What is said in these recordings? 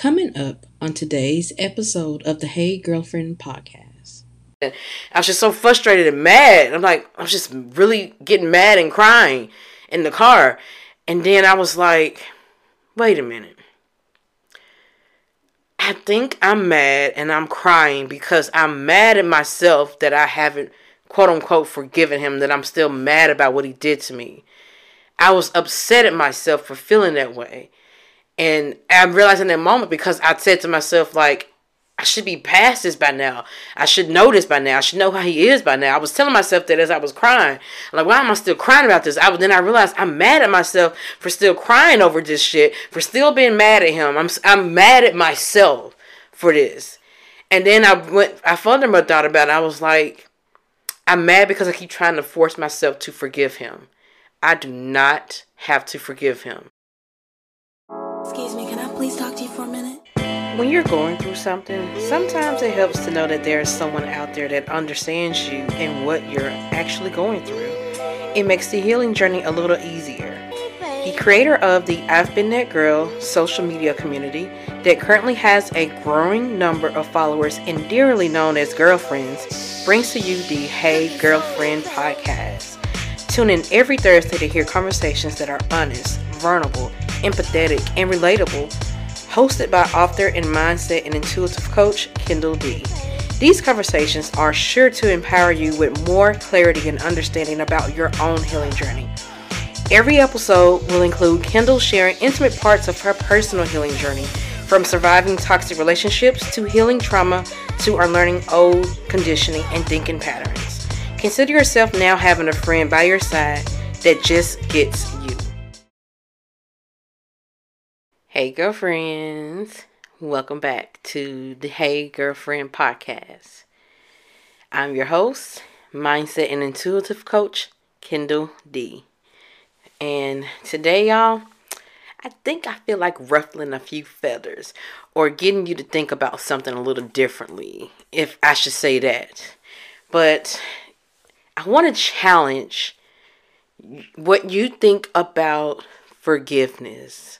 Coming up on today's episode of the Hey Girlfriend podcast. I was just so frustrated and mad. I'm like, I was just really getting mad and crying in the car. And then I was like, wait a minute. I think I'm mad and I'm crying because I'm mad at myself that I haven't, quote unquote, forgiven him, that I'm still mad about what he did to me. I was upset at myself for feeling that way. And I realized in that moment because I said to myself, like, I should be past this by now. I should know this by now. I should know how he is by now. I was telling myself that as I was crying. I'm like, why am I still crying about this? I then I realized I'm mad at myself for still crying over this shit, for still being mad at him. I'm I'm mad at myself for this. And then I went I further my thought about it. I was like, I'm mad because I keep trying to force myself to forgive him. I do not have to forgive him. When you're going through something, sometimes it helps to know that there is someone out there that understands you and what you're actually going through. It makes the healing journey a little easier. The creator of the I've Been That Girl social media community that currently has a growing number of followers and dearly known as girlfriends brings to you the Hey Girlfriend podcast. Tune in every Thursday to hear conversations that are honest, vulnerable, empathetic, and relatable, hosted by author and mindset and intuitive coach Kendall D. These conversations are sure to empower you with more clarity and understanding about your own healing journey. Every episode will include Kendall sharing intimate parts of her personal healing journey, from surviving toxic relationships to healing trauma to unlearning old conditioning and thinking patterns. Consider yourself now having a friend by your side that just gets you. Hey, girlfriends. Welcome back to the Hey Girlfriend podcast. I'm your host, mindset and intuitive coach, Kendall D. And today, y'all, I think I feel like ruffling a few feathers or getting you to think about something a little differently, if I should say that. But I want to challenge what you think about forgiveness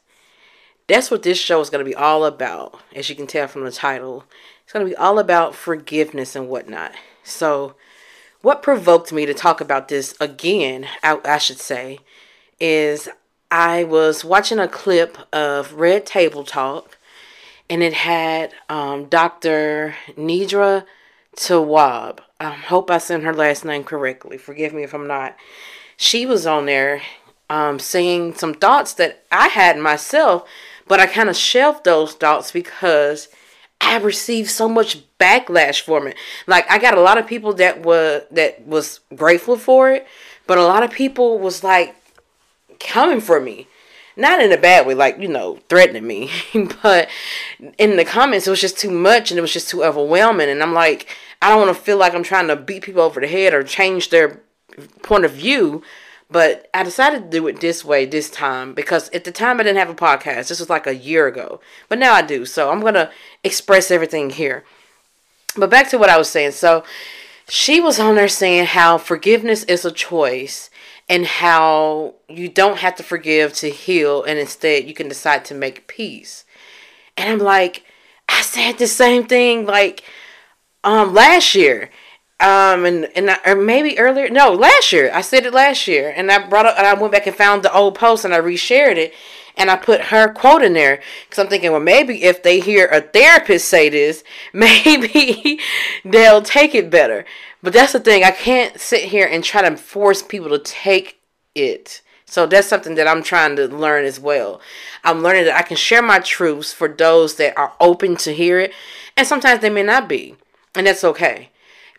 that's what this show is going to be all about, as you can tell from the title. It's going to be all about forgiveness and whatnot. So, what provoked me to talk about this again, I, I should say, is I was watching a clip of Red Table Talk, and it had um, Dr. Nedra Tawwab. I hope I said her last name correctly. Forgive me if I'm not. She was on there um, saying some thoughts that I had myself but I kind of shelved those thoughts because I received so much backlash from it. Like I got a lot of people that were that was grateful for it, but a lot of people was like coming for me. Not in a bad way, like, you know, threatening me. but in the comments it was just too much and it was just too overwhelming. And I'm like, I don't want to feel like I'm trying to beat people over the head or change their point of view but I decided to do it this way this time because at the time I didn't have a podcast. This was like a year ago. But now I do. So I'm going to express everything here. But back to what I was saying. So she was on there saying how forgiveness is a choice and how you don't have to forgive to heal and instead you can decide to make peace. And I'm like, I said the same thing like um last year um and and I, or maybe earlier no last year. I said it last year. And i brought up and i went back and found the old post and i reshared it. And i put her quote in there. Because i'm thinking well maybe if they hear a therapist say this maybe they'll take it better. But that's the thing. I can't sit here and try to force people to take it. So that's something that i'm trying to learn as well. I'm learning that i can share my truths for those that are open to hear it. And sometimes they may not be. And that's okay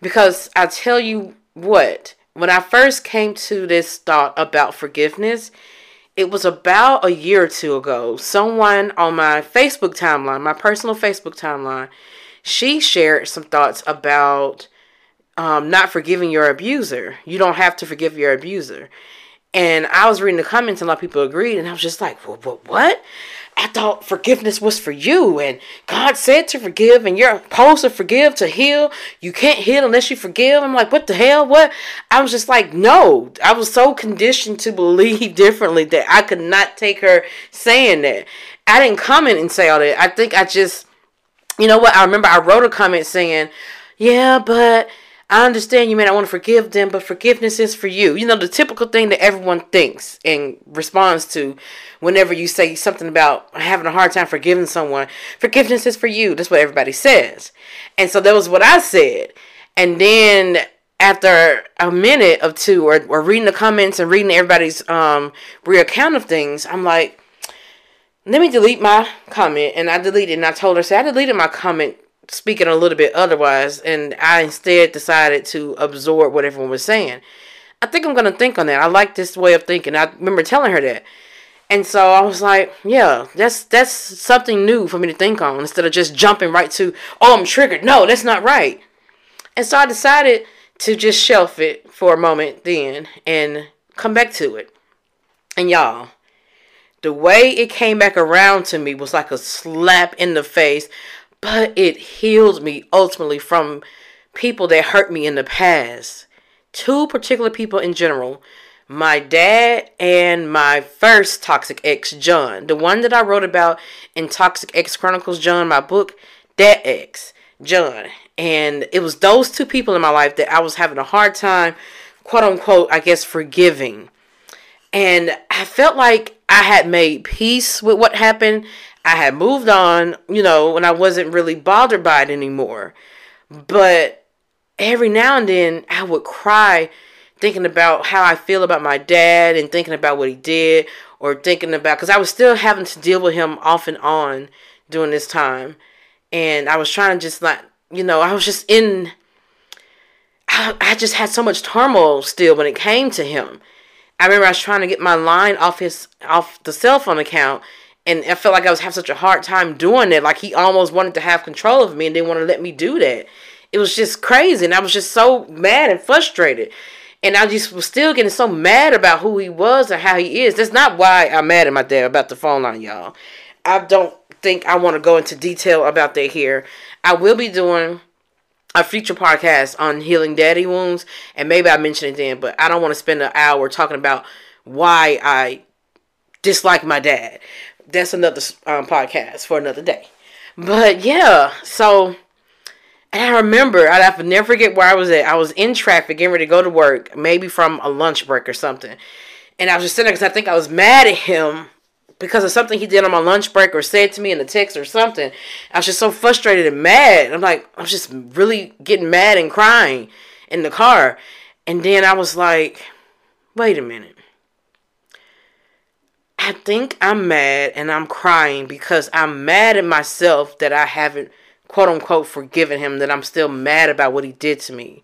because I tell you what, when I first came to this thought about forgiveness, it was about a year or two ago. Someone on my Facebook timeline, my personal Facebook timeline, she shared some thoughts about um, not forgiving your abuser. You don't have to forgive your abuser. And I was reading the comments, and a lot of people agreed, and I was just like, what? what? I thought forgiveness was for you, and God said to forgive, and you're supposed to forgive to heal. You can't heal unless you forgive. I'm like, what the hell? What? I was just like, no. I was so conditioned to believe differently that I could not take her saying that. I didn't comment and say all that. I think I just, you know what? I remember I wrote a comment saying, yeah, but I understand you may not want to forgive them, but forgiveness is for you. You know, the typical thing that everyone thinks and responds to whenever you say something about having a hard time forgiving someone. Forgiveness is for you. That's what everybody says. And so that was what I said. And then after a minute of two or, or reading the comments and reading everybody's um reaccount of things, I'm like, let me delete my comment. And I deleted and I told her, say I deleted my comment speaking a little bit otherwise, and I instead decided to absorb what everyone was saying. I think I'm gonna think on that. I like this way of thinking. I remember telling her that. And so I was like, yeah, that's that's something new for me to think on instead of just jumping right to, oh, I'm triggered. No, that's not right. And so I decided to just shelf it for a moment then and come back to it. And y'all, the way it came back around to me was like a slap in the face but it healed me ultimately from people that hurt me in the past. Two particular people in general my dad and my first toxic ex, John. The one that I wrote about in Toxic Ex Chronicles, John, my book, that ex, John. And it was those two people in my life that I was having a hard time, quote unquote, I guess, forgiving. And I felt like I had made peace with what happened. I had moved on, you know, and I wasn't really bothered by it anymore. But every now and then I would cry thinking about how I feel about my dad and thinking about what he did or thinking about because I was still having to deal with him off and on during this time. And I was trying to just like, you know, I was just in I, I just had so much turmoil still when it came to him. I remember I was trying to get my line off his off the cell phone account and I felt like I was having such a hard time doing it. Like he almost wanted to have control of me and didn't want to let me do that. It was just crazy, and I was just so mad and frustrated. And I just was still getting so mad about who he was and how he is. That's not why I'm mad at my dad about the phone line, y'all. I don't think I want to go into detail about that here. I will be doing a future podcast on healing daddy wounds, and maybe I mention it then, but I don't want to spend an hour talking about why I dislike my dad that's another um, podcast for another day. But yeah, so and I remember I have never forget where I was at. I was in traffic, getting ready to go to work, maybe from a lunch break or something. And I was just sitting there because I think I was mad at him because of something he did on my lunch break or said to me in a text or something. I was just so frustrated and mad. I'm like, I was just really getting mad and crying in the car. And then I was like, wait a minute. I think I'm mad and I'm crying because I'm mad at myself that I haven't quote unquote forgiven him, that I'm still mad about what he did to me.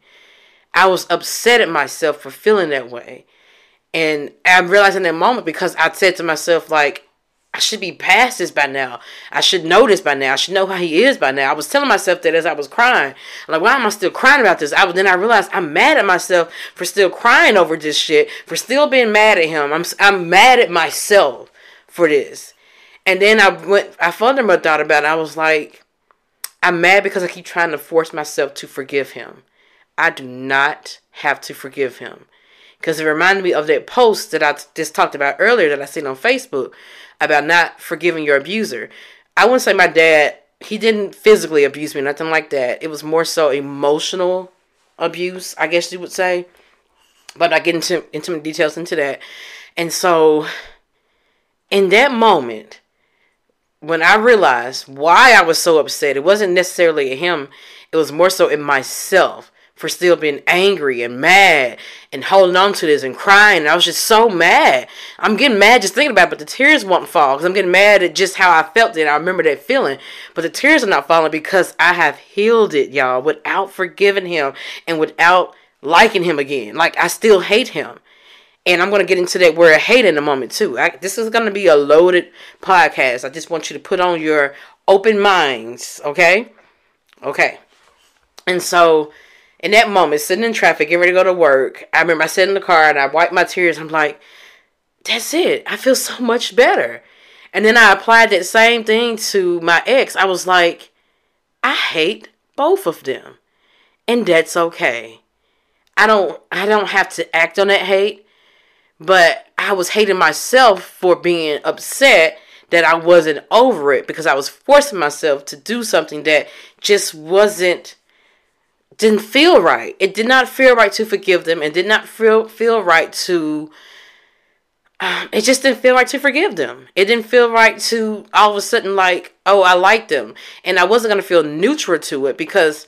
I was upset at myself for feeling that way. And I'm realizing that moment because I said to myself, like, I should be past this by now. I should know this by now. I should know how he is by now. I was telling myself that as I was crying. Like, why am I still crying about this? I was then I realized I'm mad at myself for still crying over this shit, for still being mad at him. I'm I'm mad at myself for this. And then I went I furthermore thought about it. I was like, I'm mad because I keep trying to force myself to forgive him. I do not have to forgive him. Because it reminded me of that post that I just talked about earlier that I seen on Facebook about not forgiving your abuser. I wouldn't say my dad, he didn't physically abuse me, nothing like that. It was more so emotional abuse, I guess you would say. But I get into intimate details into that. And so in that moment, when I realized why I was so upset, it wasn't necessarily at him, it was more so in myself for still being angry and mad and holding on to this and crying. And I was just so mad. I'm getting mad just thinking about it, but the tears won't fall because I'm getting mad at just how I felt it. I remember that feeling. But the tears are not falling because I have healed it, y'all, without forgiving him and without liking him again. Like, I still hate him. And I'm going to get into that word hate in a moment, too. I, this is going to be a loaded podcast. I just want you to put on your open minds, okay? Okay. And so in that moment, sitting in traffic, getting ready to go to work, I remember I sat in the car and I wiped my tears. I'm like, that's it. I feel so much better. And then I applied that same thing to my ex. I was like, I hate both of them. And that's okay. I don't I don't have to act on that hate, but I was hating myself for being upset that I wasn't over it because I was forcing myself to do something that just wasn't didn't feel right. It did not feel right to forgive them and did not feel feel right to it just didn't feel right to forgive them. It didn't feel right to all of a sudden like, oh, I like them. And I wasn't going to feel neutral to it because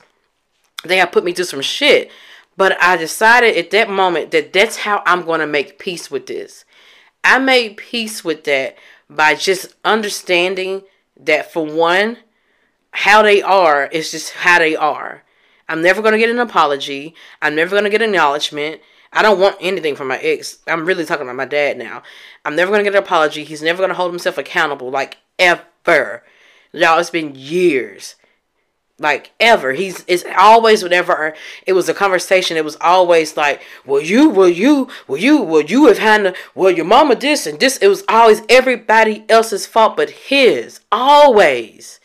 they had put me through some shit. But I decided at that moment that that's how I'm going to make peace with this. I made peace with that by just understanding that for one, how they are is just how they are. I'm never going to get an apology. I'm never going to get acknowledgement. I don't want anything from my ex. I'm really talking about my dad now. I'm never going to get an apology. He's never going to hold himself accountable, like ever. Y'all, it's been years. Like ever. He's it's always whenever it was a conversation, it was always like, Well you, will you, will you, will you have had to, well your mama this and this. It was always everybody else's fault but his. Always.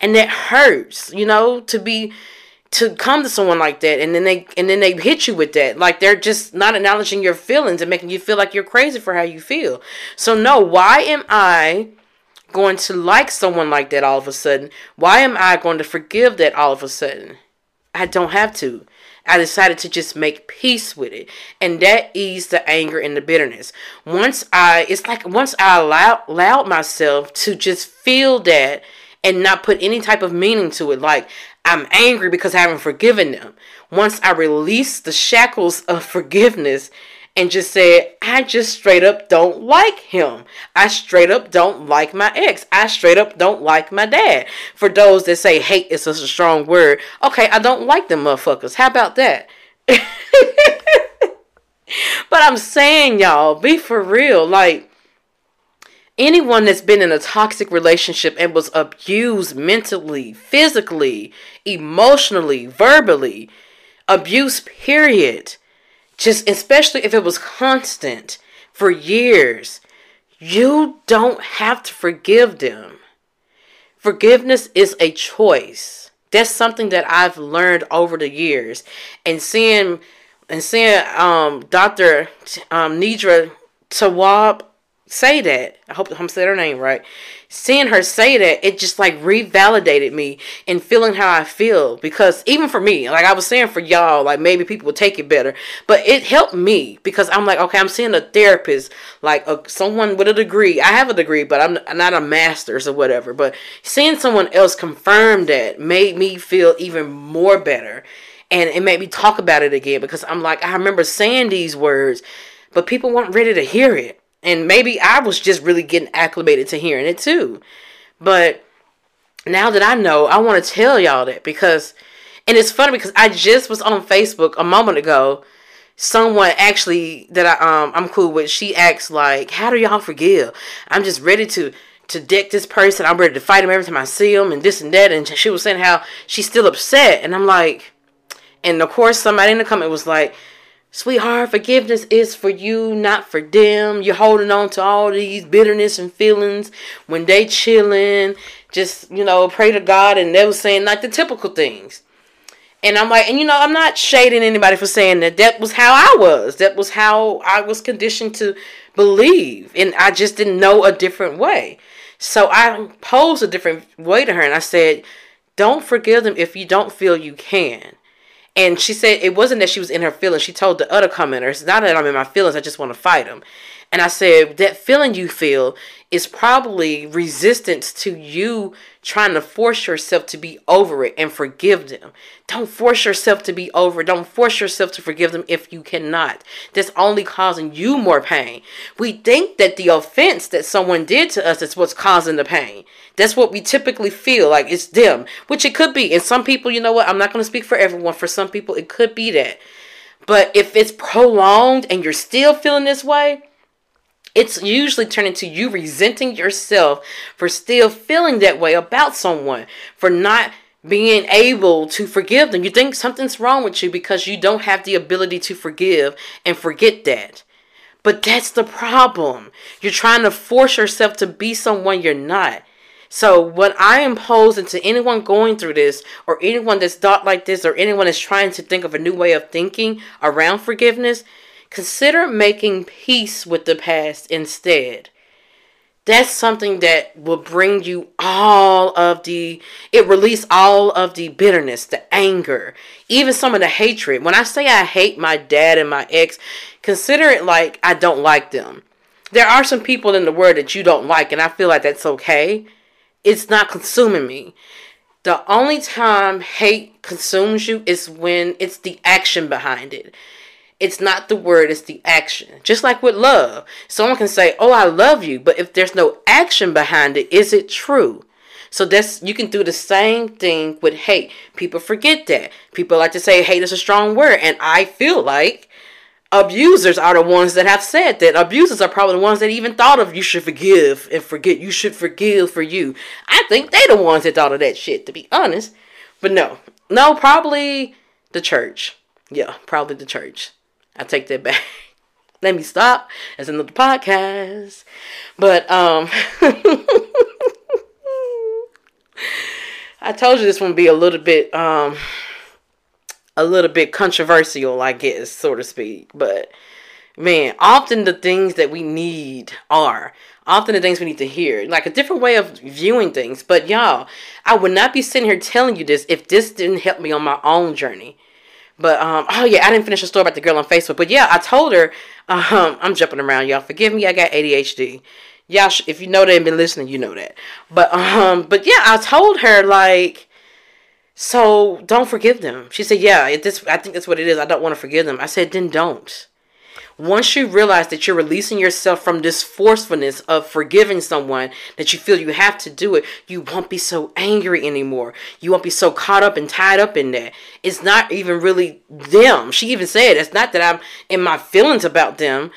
And that hurts, you know, to be to come to someone like that and then they and then they hit you with that. Like they're just not acknowledging your feelings and making you feel like you're crazy for how you feel. So no why am i going to like someone like that all of a sudden? Why am i going to forgive that all of a sudden? I don't have to. I decided to just make peace with it and that eased the anger and the bitterness. Once i it's like once i allowed, allowed myself to just feel that and not put any type of meaning to it. Like I'm angry because I haven't forgiven them. Once I release the shackles of forgiveness and just said, I just straight up don't like him. I straight up don't like my ex. I straight up don't like my dad. For those that say hate is such a strong word, okay, I don't like them motherfuckers. How about that? but I'm saying, y'all, be for real. Like, anyone that's been in a toxic relationship and was abused mentally, physically, emotionally, verbally, abuse, period, just especially if it was constant for years, you don't have to forgive them. Forgiveness is a choice. That's something that I've learned over the years. And seeing and seeing um, Dr. Um, Nedra Tawwab say that. I hope I'm saying her name right. Seeing her say that, it just like revalidated me and feeling how I feel. Because even for me, like I was saying for y'all, like maybe people will take it better, but it helped me because I'm like, okay, I'm seeing a therapist, like a, someone with a degree. I have a degree, but I'm not a master's or whatever. But seeing someone else confirm that made me feel even more better. And it made me talk about it again because I'm like, I remember saying these words, but people weren't ready to hear it and maybe I was just really getting acclimated to hearing it too. But now that I know, I want to tell y'all that because, and it's funny because I just was on Facebook a moment ago. Someone actually that I um I'm cool with. She acts like, "How do y'all forgive?" I'm just ready to to deck this person. I'm ready to fight him every time I see him, and this and that. And she was saying how she's still upset, and I'm like, and of course somebody in the comment was like, Sweetheart, forgiveness is for you, not for them. You're holding on to all these bitterness and feelings when they chilling. Just, you know, pray to God. And they were saying like the typical things. And I'm like, and you know, I'm not shading anybody for saying that that was how I was. That was how I was conditioned to believe. And I just didn't know a different way. So I posed a different way to her and I said, don't forgive them if you don't feel you can. And she said it wasn't that she was in her feelings. She told the other commenters, not that I'm in my feelings, I just want to fight them. And I said, that feeling you feel is probably resistance to you trying to force yourself to be over it and forgive them. Don't force yourself to be over. Don't force yourself to forgive them if you cannot. That's only causing you more pain. We think that the offense that someone did to us is what's causing the pain. That's what we typically feel like it's them, which it could be. And some people, you know what? I'm not going to speak for everyone. For some people, it could be that. But if it's prolonged and you're still feeling this way, it's usually turning to you resenting yourself for still feeling that way about someone, for not being able to forgive them. You think something's wrong with you because you don't have the ability to forgive and forget that. But that's the problem. You're trying to force yourself to be someone you're not. So, what I impose into anyone going through this, or anyone that's thought like this, or anyone that's trying to think of a new way of thinking around forgiveness, Consider making peace with the past instead. that's something that will bring you all of the it release all of the bitterness the anger even some of the hatred. When i say i hate my dad and my ex consider it like i don't like them. There are some people in the world that you don't like and i feel like that's okay. It's not consuming me. The only time hate consumes you is when it's the action behind it it's not the word, it's the action. Just like with love. Someone can say, Oh, I love you, but if there's no action behind it, is it true? So that's you can do the same thing with hate. People forget that. People like to say hate is a strong word, and I feel like abusers are the ones that have said that. Abusers are probably the ones that even thought of you should forgive and forget. You should forgive for you. I think they the ones that thought of that shit, to be honest. But no, no, probably the church. Yeah, probably the church. I take that back. Let me stop. That's another podcast. But um I told you this one be a little bit um a little bit controversial, I guess, so to speak. But man, often the things that we need are often the things we need to hear, like a different way of viewing things. But y'all, I would not be sitting here telling you this if this didn't help me on my own journey. But um, oh yeah, I didn't finish the story about the girl on Facebook. But yeah, I told her, um, I'm jumping around, y'all. Forgive me, I got ADHD. Y'all, sh- if you know that and been listening, you know that. But um, but yeah, I told her like, so don't forgive them. She said, yeah, it, this I think that's what it is. I don't want to forgive them. I said, then don't once you realize that you're releasing yourself from this forcefulness of forgiving someone that you feel you have to do it, you won't be so angry anymore. You won't be so caught up and tied up in that. It's not even really them. She even said it's not that I'm in my feelings about them.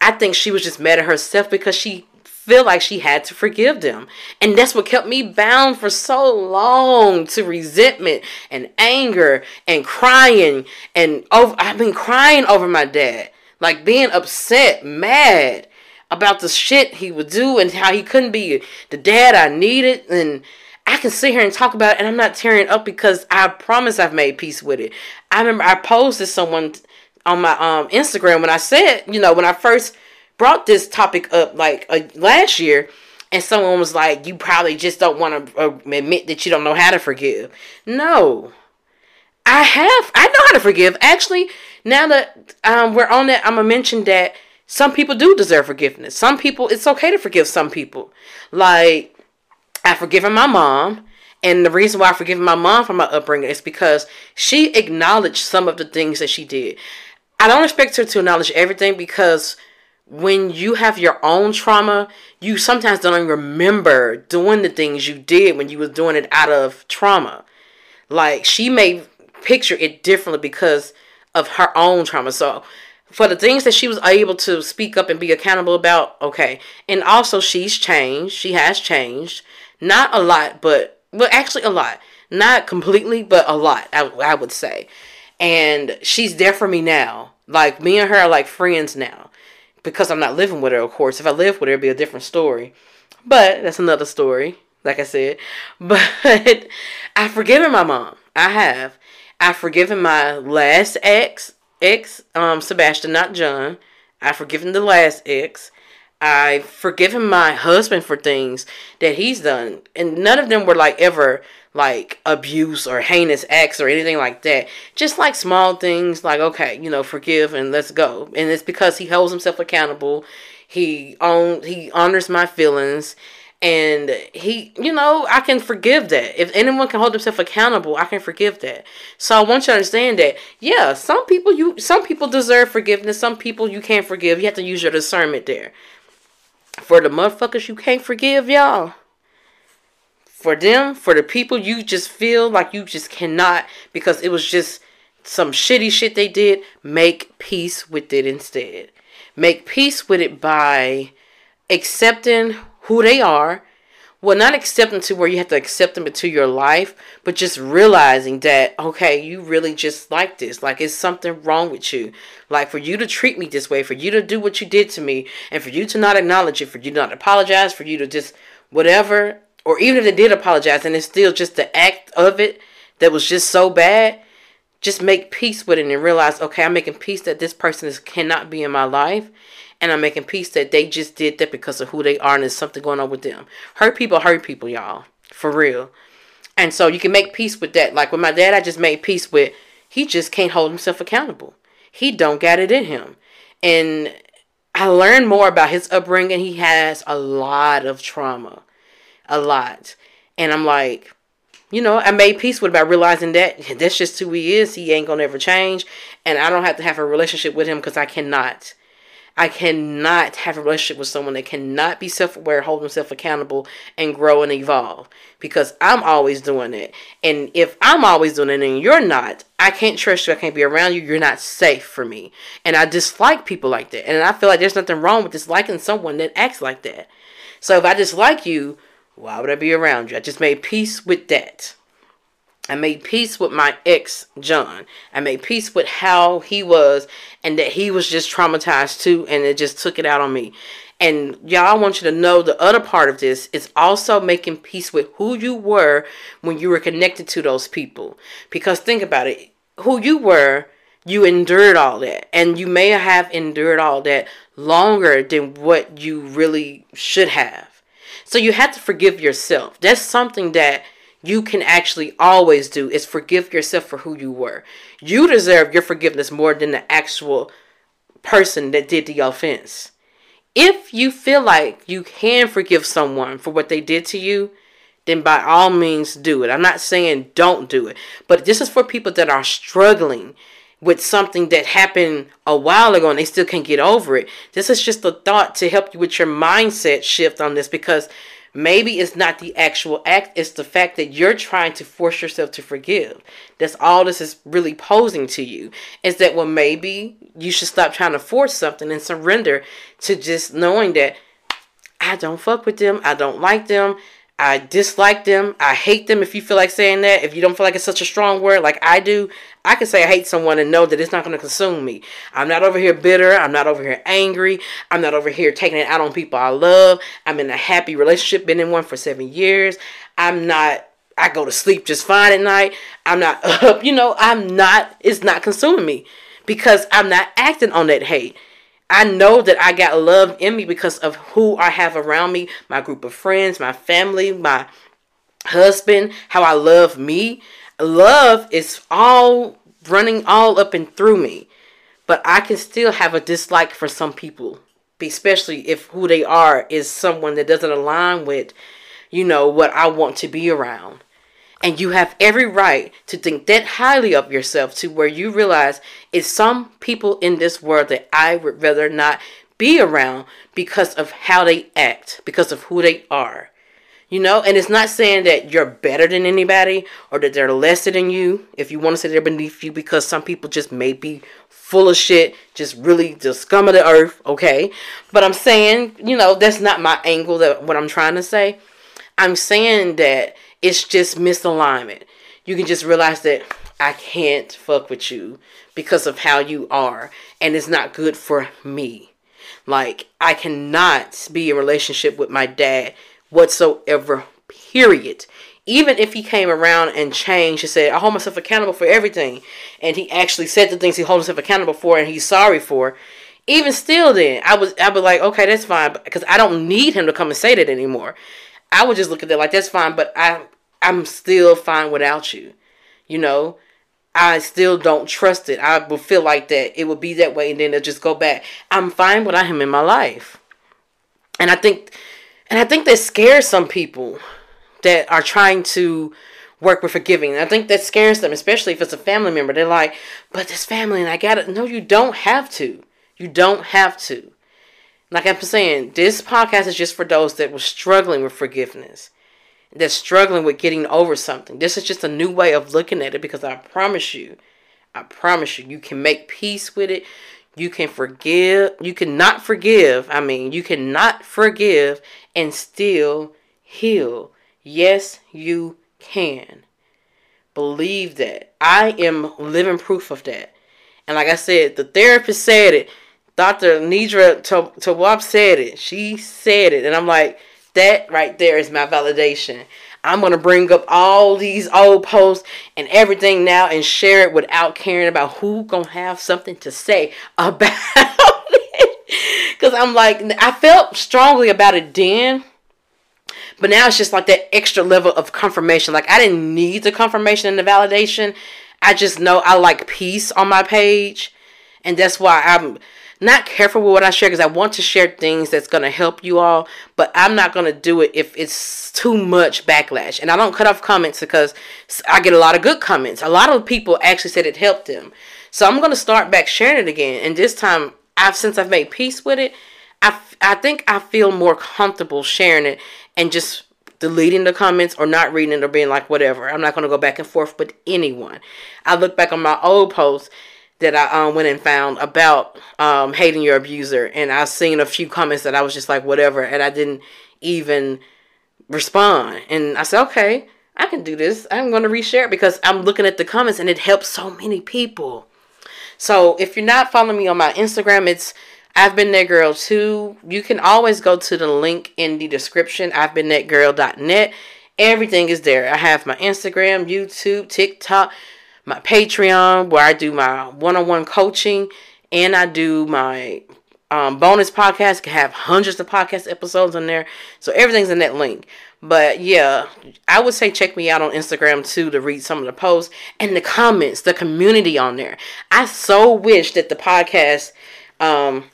I think she was just mad at herself because she feel like she had to forgive them. And that's what kept me bound for so long to resentment and anger and crying and over I've been crying over my dad like being upset, mad about the shit he would do and how he couldn't be the dad I needed. And I can sit here and talk about it and I'm not tearing up because I promise I've made peace with it. I remember I posted someone on my um, Instagram when I said, you know, when I first brought this topic up like uh, last year and someone was like, you probably just don't want to uh, admit that you don't know how to forgive. No. I have. I know how to forgive. Actually, now that um, we're on that, I'm gonna mention that some people do deserve forgiveness. Some people, it's okay to forgive some people. Like I've forgiven my mom, and the reason why I've forgiven my mom for my upbringing is because she acknowledged some of the things that she did. I don't expect her to acknowledge everything because when you have your own trauma, you sometimes don't even remember doing the things you did when you was doing it out of trauma. Like she may picture it differently because of her own trauma. So for the things that she was able to speak up and be accountable about, okay. And also she's changed. She has changed. Not a lot, but well actually a lot. Not completely, but a lot, I, I would say. And she's there for me now. Like me and her are like friends now. Because I'm not living with her, of course. If I lived with her, it'd be a different story. But that's another story, like I said. But I've forgiven my mom. I have. I've forgiven my last ex, ex, um, Sebastian, not John. I've forgiven the last ex. I've forgiven my husband for things that he's done. And none of them were like ever like abuse or heinous acts or anything like that. Just like small things like, okay, you know, forgive and let's go. And it's because he holds himself accountable. He own he honors my feelings and he you know i can forgive that. If anyone can hold themselves accountable i can forgive that. So i want you to understand that yeah some people you some people deserve forgiveness some people you can't forgive. You have to use your discernment there. For the motherfuckers you can't forgive y'all. For them for the people you just feel like you just cannot because it was just some shitty shit they did make peace with it instead. Make peace with it by accepting who they are. Well, not accept them to where you have to accept them into your life, but just realizing that, okay, you really just like this. Like, it's something wrong with you. Like, for you to treat me this way, for you to do what you did to me, and for you to not acknowledge it, for you not apologize, for you to just whatever, or even if they did apologize and it's still just the act of it that was just so bad, just make peace with it and realize, okay, I'm making peace that this person is cannot be in my life and I'm making peace that they just did that because of who they are and there's something going on with them. Hurt people hurt people, y'all. For real. And so you can make peace with that. Like with my dad, I just made peace with he just can't hold himself accountable. He don't got it in him. And I learned more about his upbringing. He has a lot of trauma. A lot. And I'm like, you know, I made peace with about realizing that that's just who he is. He ain't gonna ever change, and I don't have to have a relationship with him because I cannot. I cannot have a relationship with someone that cannot be self aware, hold themselves accountable, and grow and evolve. Because I'm always doing it. And if I'm always doing it and you're not, I can't trust you. I can't be around you. You're not safe for me. And I dislike people like that. And I feel like there's nothing wrong with disliking someone that acts like that. So if I dislike you, why would I be around you? I just made peace with that. I made peace with my ex, John. I made peace with how he was and that he was just traumatized too, and it just took it out on me. And y'all, I want you to know the other part of this is also making peace with who you were when you were connected to those people. Because think about it who you were, you endured all that. And you may have endured all that longer than what you really should have. So you have to forgive yourself. That's something that you can actually always do is forgive yourself for who you were. You deserve your forgiveness more than the actual person that did the offense. If you feel like you can forgive someone for what they did to you, then by all means do it. I'm not saying don't do it, but this is for people that are struggling with something that happened a while ago and they still can't get over it. This is just a thought to help you with your mindset shift on this because Maybe it's not the actual act, it's the fact that you're trying to force yourself to forgive. That's all this is really posing to you. Is that, well, maybe you should stop trying to force something and surrender to just knowing that I don't fuck with them, I don't like them, I dislike them. I hate them if you feel like saying that. If you don't feel like it's such a strong word like I do, I can say I hate someone and know that it's not going to consume me. I'm not over here bitter. I'm not over here angry. I'm not over here taking it out on people I love. I'm in a happy relationship, been in one for seven years. I'm not, I go to sleep just fine at night. I'm not up, you know, I'm not, it's not consuming me because I'm not acting on that hate. I know that I got love in me because of who I have around me, my group of friends, my family, my husband, how I love me. Love is all running all up and through me. But I can still have a dislike for some people, especially if who they are is someone that doesn't align with, you know, what I want to be around. And you have every right to think that highly of yourself to where you realize it's some people in this world that I would rather not be around because of how they act, because of who they are. You know, and it's not saying that you're better than anybody or that they're lesser than you. If you want to say they're beneath you, because some people just may be full of shit, just really the scum of the earth, okay? But I'm saying, you know, that's not my angle that what I'm trying to say. I'm saying that it's just misalignment. You can just realize that I can't fuck with you because of how you are, and it's not good for me. Like, I cannot be in relationship with my dad whatsoever, period. Even if he came around and changed and said, I hold myself accountable for everything, and he actually said the things he holds himself accountable for and he's sorry for, even still then, I was I was like, okay, that's fine, because I don't need him to come and say that anymore. I would just look at that like that's fine, but I I'm still fine without you. You know, I still don't trust it. I would feel like that it would be that way and then it'll just go back. I'm fine without him in my life. And I think and I think that scares some people that are trying to work with forgiving. I think that scares them, especially if it's a family member. They're like, but this family and I got it. No, you don't have to. You don't have to. Like I'm saying, this podcast is just for those that were struggling with forgiveness, that's struggling with getting over something. This is just a new way of looking at it because I promise you, I promise you, you can make peace with it. You can forgive. You cannot forgive. I mean, you cannot forgive and still heal. Yes, you can. Believe that. I am living proof of that. And like I said, the therapist said it. Dr. Nedra Tawwab said it. She said it. And I'm like, that right there is my validation. I'm going to bring up all these old posts and everything now and share it without caring about who going to have something to say about it. Because I'm like, I felt strongly about it then. But now it's just like that extra level of confirmation. Like I didn't need the confirmation and the validation. I just know I like peace on my page. And that's why I'm not careful with what I share because I want to share things that's going to help you all, but I'm not going to do it if it's too much backlash. And I don't cut off comments because I get a lot of good comments. A lot of people actually said it helped them. So I'm going to start back sharing it again. And this time, I've since I've made peace with it, I, I think I feel more comfortable sharing it and just deleting the comments or not reading it or being like whatever. I'm not going to go back and forth with anyone. I look back on my old posts that I um, went and found about um, hating your abuser, and I've seen a few comments that I was just like, whatever, and I didn't even respond. And I said, okay, I can do this. I'm going to reshare it because I'm looking at the comments, and it helps so many people. So if you're not following me on my Instagram, it's I've been that girl too. You can always go to the link in the description. I've been that girl.net. Everything is there. I have my Instagram, YouTube, TikTok my Patreon where I do my one-on-one coaching and I do my um, bonus podcast. Can have hundreds of podcast episodes on there, so everything's in that link. But yeah, I would say check me out on Instagram too to read some of the posts and the comments, the community on there. I so wish that the podcast um,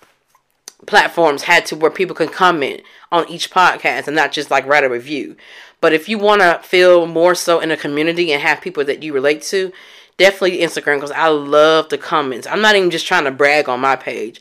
platforms had to where people can comment on each podcast and not just like write a review. But if you want to feel more so in a community and have people that you relate to, definitely Instagram because I love the comments. I'm not even just trying to brag on my page.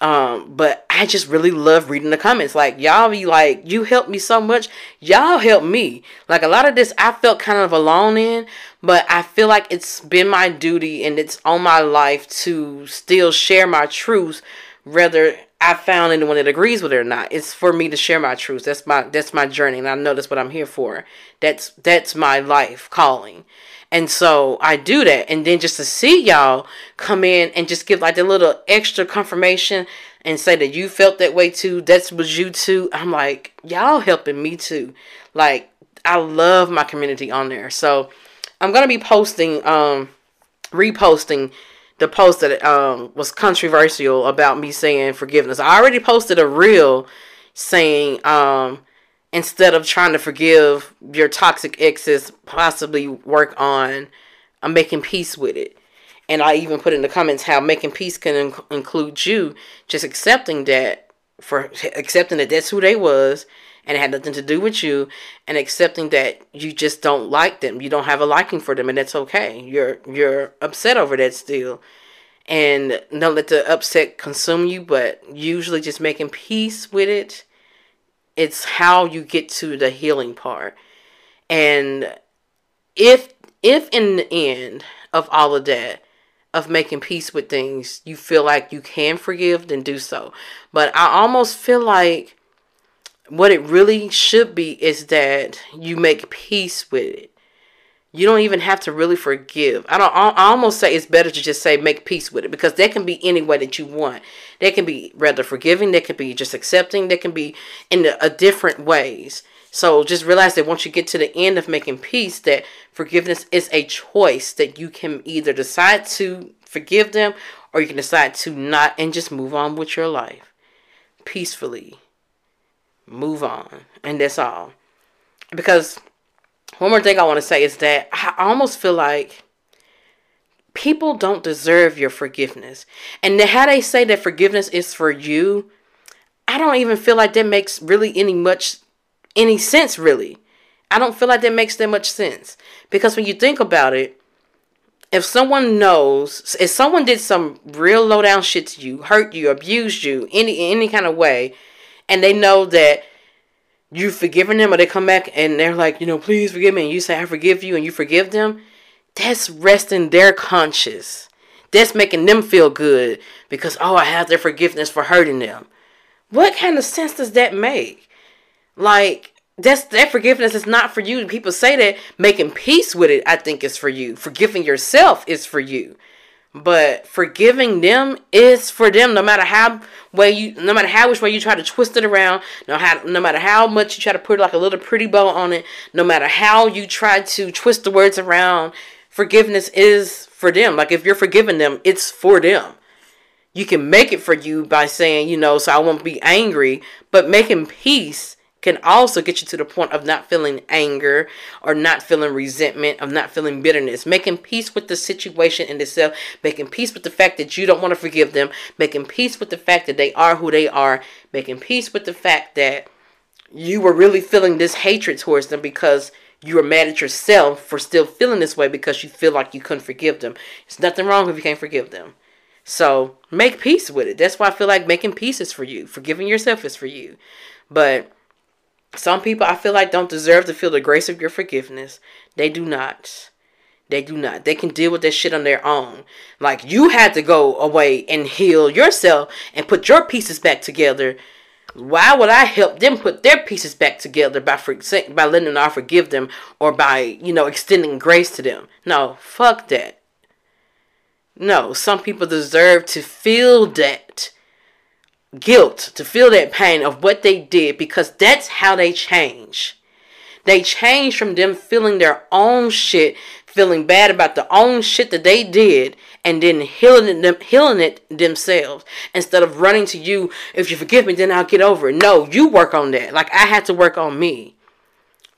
Um, but I just really love reading the comments. Like y'all be like, you helped me so much. Y'all helped me. Like a lot of this I felt kind of alone in, but I feel like it's been my duty and it's on my life to still share my truths, whether I found anyone that agrees with it or not. It's for me to share my truths. That's my that's my journey, and I know that's what I'm here for. That's that's my life calling. And so I do that. And then just to see y'all come in and just give like a little extra confirmation and say that you felt that way too. That was you too. I'm like, y'all helping me too. Like, I love my community on there. So I'm to be posting, um, reposting the post that um, was controversial about me saying forgiveness. I already posted a reel saying, um, instead of trying to forgive your toxic exes, possibly work on uh, making peace with it. And I even put in the comments how making peace can inc- include you just accepting that for accepting that that's who they was and it had nothing to do with you and accepting that you just don't like them. You don't have a liking for them and that's okay. You're you're upset over that still. And don't let the upset consume you, but usually just making peace with it it's how you get to the healing part. And if if in the end of all of that, of making peace with things, you feel like you can forgive, then do so. But I almost feel like what it really should be is that you make peace with it you don't even have to really forgive. I don't. I almost say it's better to just say make peace with it because that can be any way that you want. That can be rather forgiving. That can be just accepting. That can be in a, a different ways. So just realize that once you get to the end of making peace, that forgiveness is a choice that you can either decide to forgive them or you can decide to not and just move on with your life peacefully. Move on, and that's all. Because one more thing I want to say is that I almost feel like people don't deserve your forgiveness. And how they say that forgiveness is for you, I don't even feel like that makes really any much any sense really. I don't feel like that makes that much sense. Because when you think about it, if someone knows if someone did some real low down shit to you, hurt you, abused you, any any kind of way, and they know that you've forgiven them or they come back and they're like, you know, please forgive me, and you say, I forgive you, and you forgive them, that's resting their conscience. That's making them feel good because, oh, I have their forgiveness for hurting them. What kind of sense does that make? Like, that's that forgiveness is not for you. People say that making peace with it, I think, is for you. Forgiving yourself is for you. But forgiving them is for them, no matter how way you, no matter how which way you try to twist it around, no how, no matter how much you try to put like a little pretty bow on it, no matter how you try to twist the words around, forgiveness is for them. Like if you're forgiving them, it's for them. You can make it for you by saying, you know, so I won't be angry, but making peace can also get you to the point of not feeling anger or not feeling resentment, of not feeling bitterness. Making peace with the situation in itself, making peace with the fact that you don't want to forgive them, making peace with the fact that they are who they are, making peace with the fact that you were really feeling this hatred towards them because you were mad at yourself for still feeling this way because you feel like you couldn't forgive them. It's nothing wrong if you can't forgive them. So make peace with it. That's why I feel like making peace is for you. Forgiving yourself is for you. But some people I feel like don't deserve to feel the grace of your forgiveness. They do not. They do not. They can deal with that shit on their own. Like you had to go away and heal yourself and put your pieces back together. Why would I help them put their pieces back together by for, by letting them forgive them or by you know extending grace to them? No, fuck that. No, some people deserve to feel that guilt, to feel that pain of what they did because that's how they change. They change from them feeling their own shit, feeling bad about the own shit that they did, and then healing them, healing it themselves instead of running to you. If you forgive me, then I'll get over it. No, you work on that. Like I had to work on me.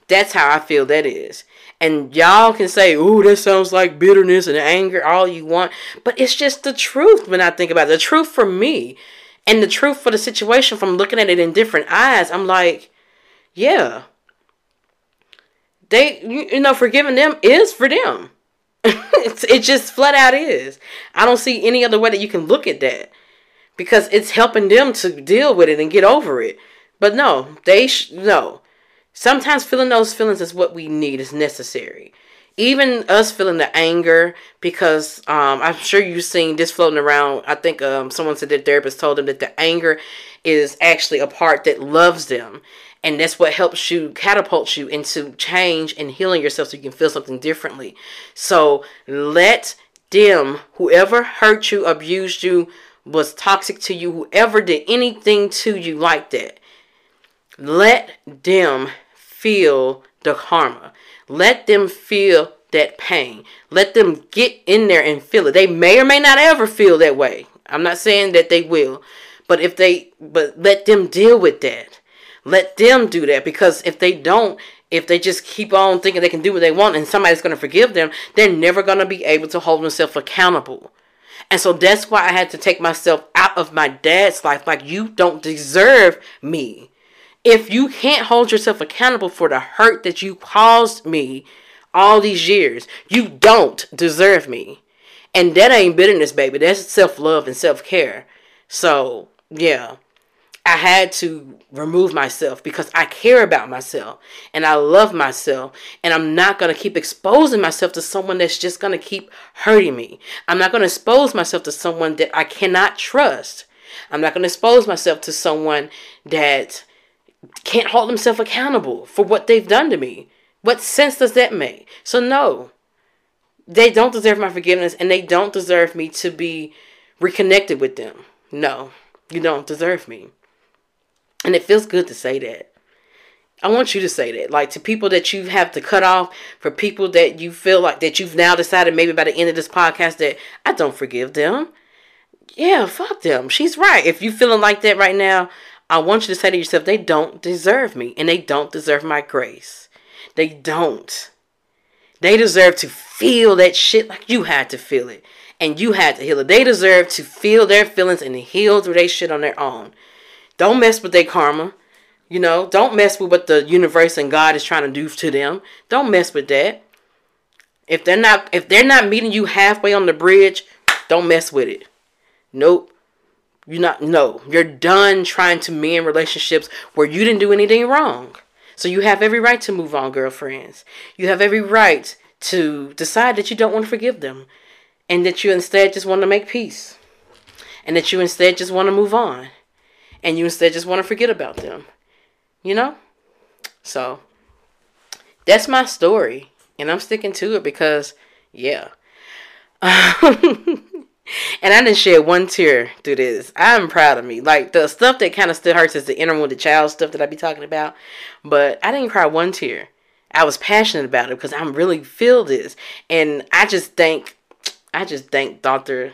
That's how I feel that is. And y'all can say, "Ooh, that sounds like bitterness and anger, all you want," but it's just the truth when I think about it. The truth for me and the truth for the situation from looking at it in different eyes, I'm like, yeah. They, you know, forgiving them is for them. it just flat out is. I don't see any other way that you can look at that because it's helping them to deal with it and get over it. But no, they sh- no. Sometimes feeling those feelings is what we need is necessary even us feeling the anger because um, I'm sure you've seen this floating around. I think um, someone said their therapist told them that the anger is actually a part that loves them. And that's what helps you catapult you into change and healing yourself so you can feel something differently. So let them, whoever hurt you, abused you, was toxic to you, whoever did anything to you like that, let them feel the karma. Let them feel that pain. Let them get in there and feel it. They may or may not ever feel that way. I'm not saying that they will, but if they but let them deal with that. Let them do that because if they don't, if they just keep on thinking they can do what they want and somebody's going to forgive them, they're never going to be able to hold themselves accountable. And so that's why I had to take myself out of my dad's life. Like, you don't deserve me. If you can't hold yourself accountable for the hurt that you caused me all these years, you don't deserve me. And that ain't bitterness, baby. That's self love and self care. So, yeah, I had to remove myself because I care about myself and I love myself. And I'm not going to keep exposing myself to someone that's just going to keep hurting me. I'm not going to expose myself to someone that I cannot trust. I'm not going to expose myself to someone that can't hold themselves accountable for what they've done to me. What sense does that make? So, no, they don't deserve my forgiveness and they don't deserve me to be reconnected with them. No, you don't deserve me. And it feels good to say that. I want you to say that. Like to people that you have to cut off, for people that you feel like that you've now decided maybe by the end of this podcast that I don't forgive them. Yeah, fuck them. She's right. If you feeling like that right now, I want you to say to yourself, they don't deserve me and they don't deserve my grace. They don't. They deserve to feel that shit like you had to feel it and you had to heal it. They deserve to feel their feelings and heal through their shit on their own. Don't mess with their karma. You know, don't mess with what the universe and God is trying to do to them. Don't mess with that. If they're not if they're not meeting you halfway on the bridge, don't mess with it. Nope. You're not, no, you're done trying to mend relationships where you didn't do anything wrong. So you have every right to move on, girlfriends. You have every right to decide that you don't want to forgive them and that you instead just want to make peace and that you instead just want to move on and you instead just want to forget about them. You know? So that's my story and I'm sticking to it because, yeah. And I didn't shed one tear through this. I'm proud of me. Like the stuff that kind of still hurts is the inner wounded child stuff that I be talking about. But I didn't cry one tear. I was passionate about it because I'm really feel this. And I just thank I just thank Dr.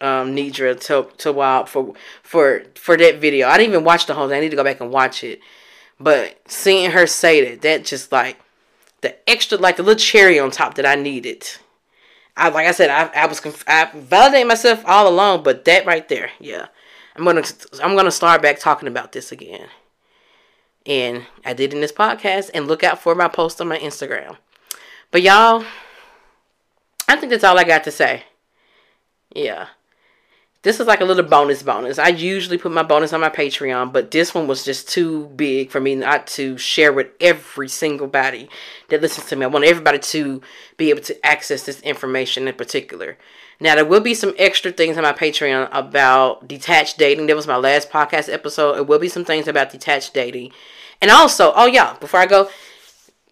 um, Nedra Wild for for for that video. I didn't even watch the whole thing. I need to go back and watch it. But seeing her say that, that just like the extra, like the little cherry on top that I needed. I like I said, I, I was conf- I validated myself all along, but that right there, yeah, I'm gonna I'm gonna start back talking about this again. And I did in this podcast, and look out for my post on my Instagram. But y'all, I think that's all I got to say. Yeah. This is like a little bonus bonus. I usually put my bonus on my Patreon, but this one was just too big for me not to share with every single body that listens to me. I want everybody to be able to access this information in particular. Now, there will be some extra things on my Patreon about detached dating. That was my last podcast episode. It will be some things about detached dating. And also, oh yeah, before I go,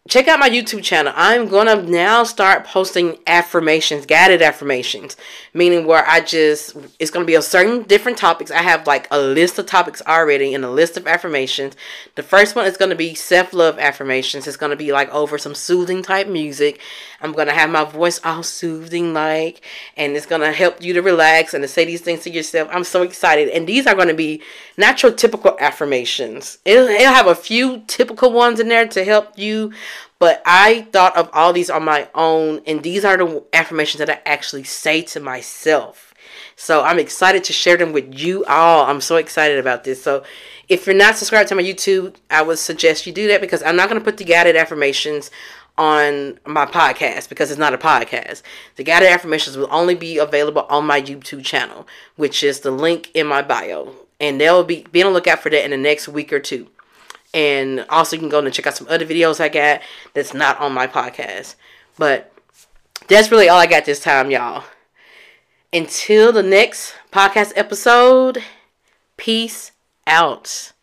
check out my YouTube channel. I'm gonna now start posting affirmations, guided affirmations, meaning where I just it's gonna be a certain different topics. I have like a list of topics already and a list of affirmations. The first one is gonna be self love affirmations. It's gonna be like over some soothing type music. I'm gonna have my voice all soothing like, and it's gonna help you to relax and to say these things to yourself. I'm so excited, and these are gonna be not your typical affirmations. It'll, it'll have a few typical ones in there to help you but I thought of all these on my own, and these are the affirmations that I actually say to myself. So I'm excited to share them with you all. I'm so excited about this. So if you're not subscribed to my YouTube, I would suggest you do that because I'm not going to put the guided affirmations on my podcast because it's not a podcast. The guided affirmations will only be available on my YouTube channel, which is the link in my bio. And they'll be be on the lookout for that in the next week or two. And also, you can go and check out some other videos I got that's not on my podcast. But that's really all I got this time, y'all. Until the next podcast episode, peace out.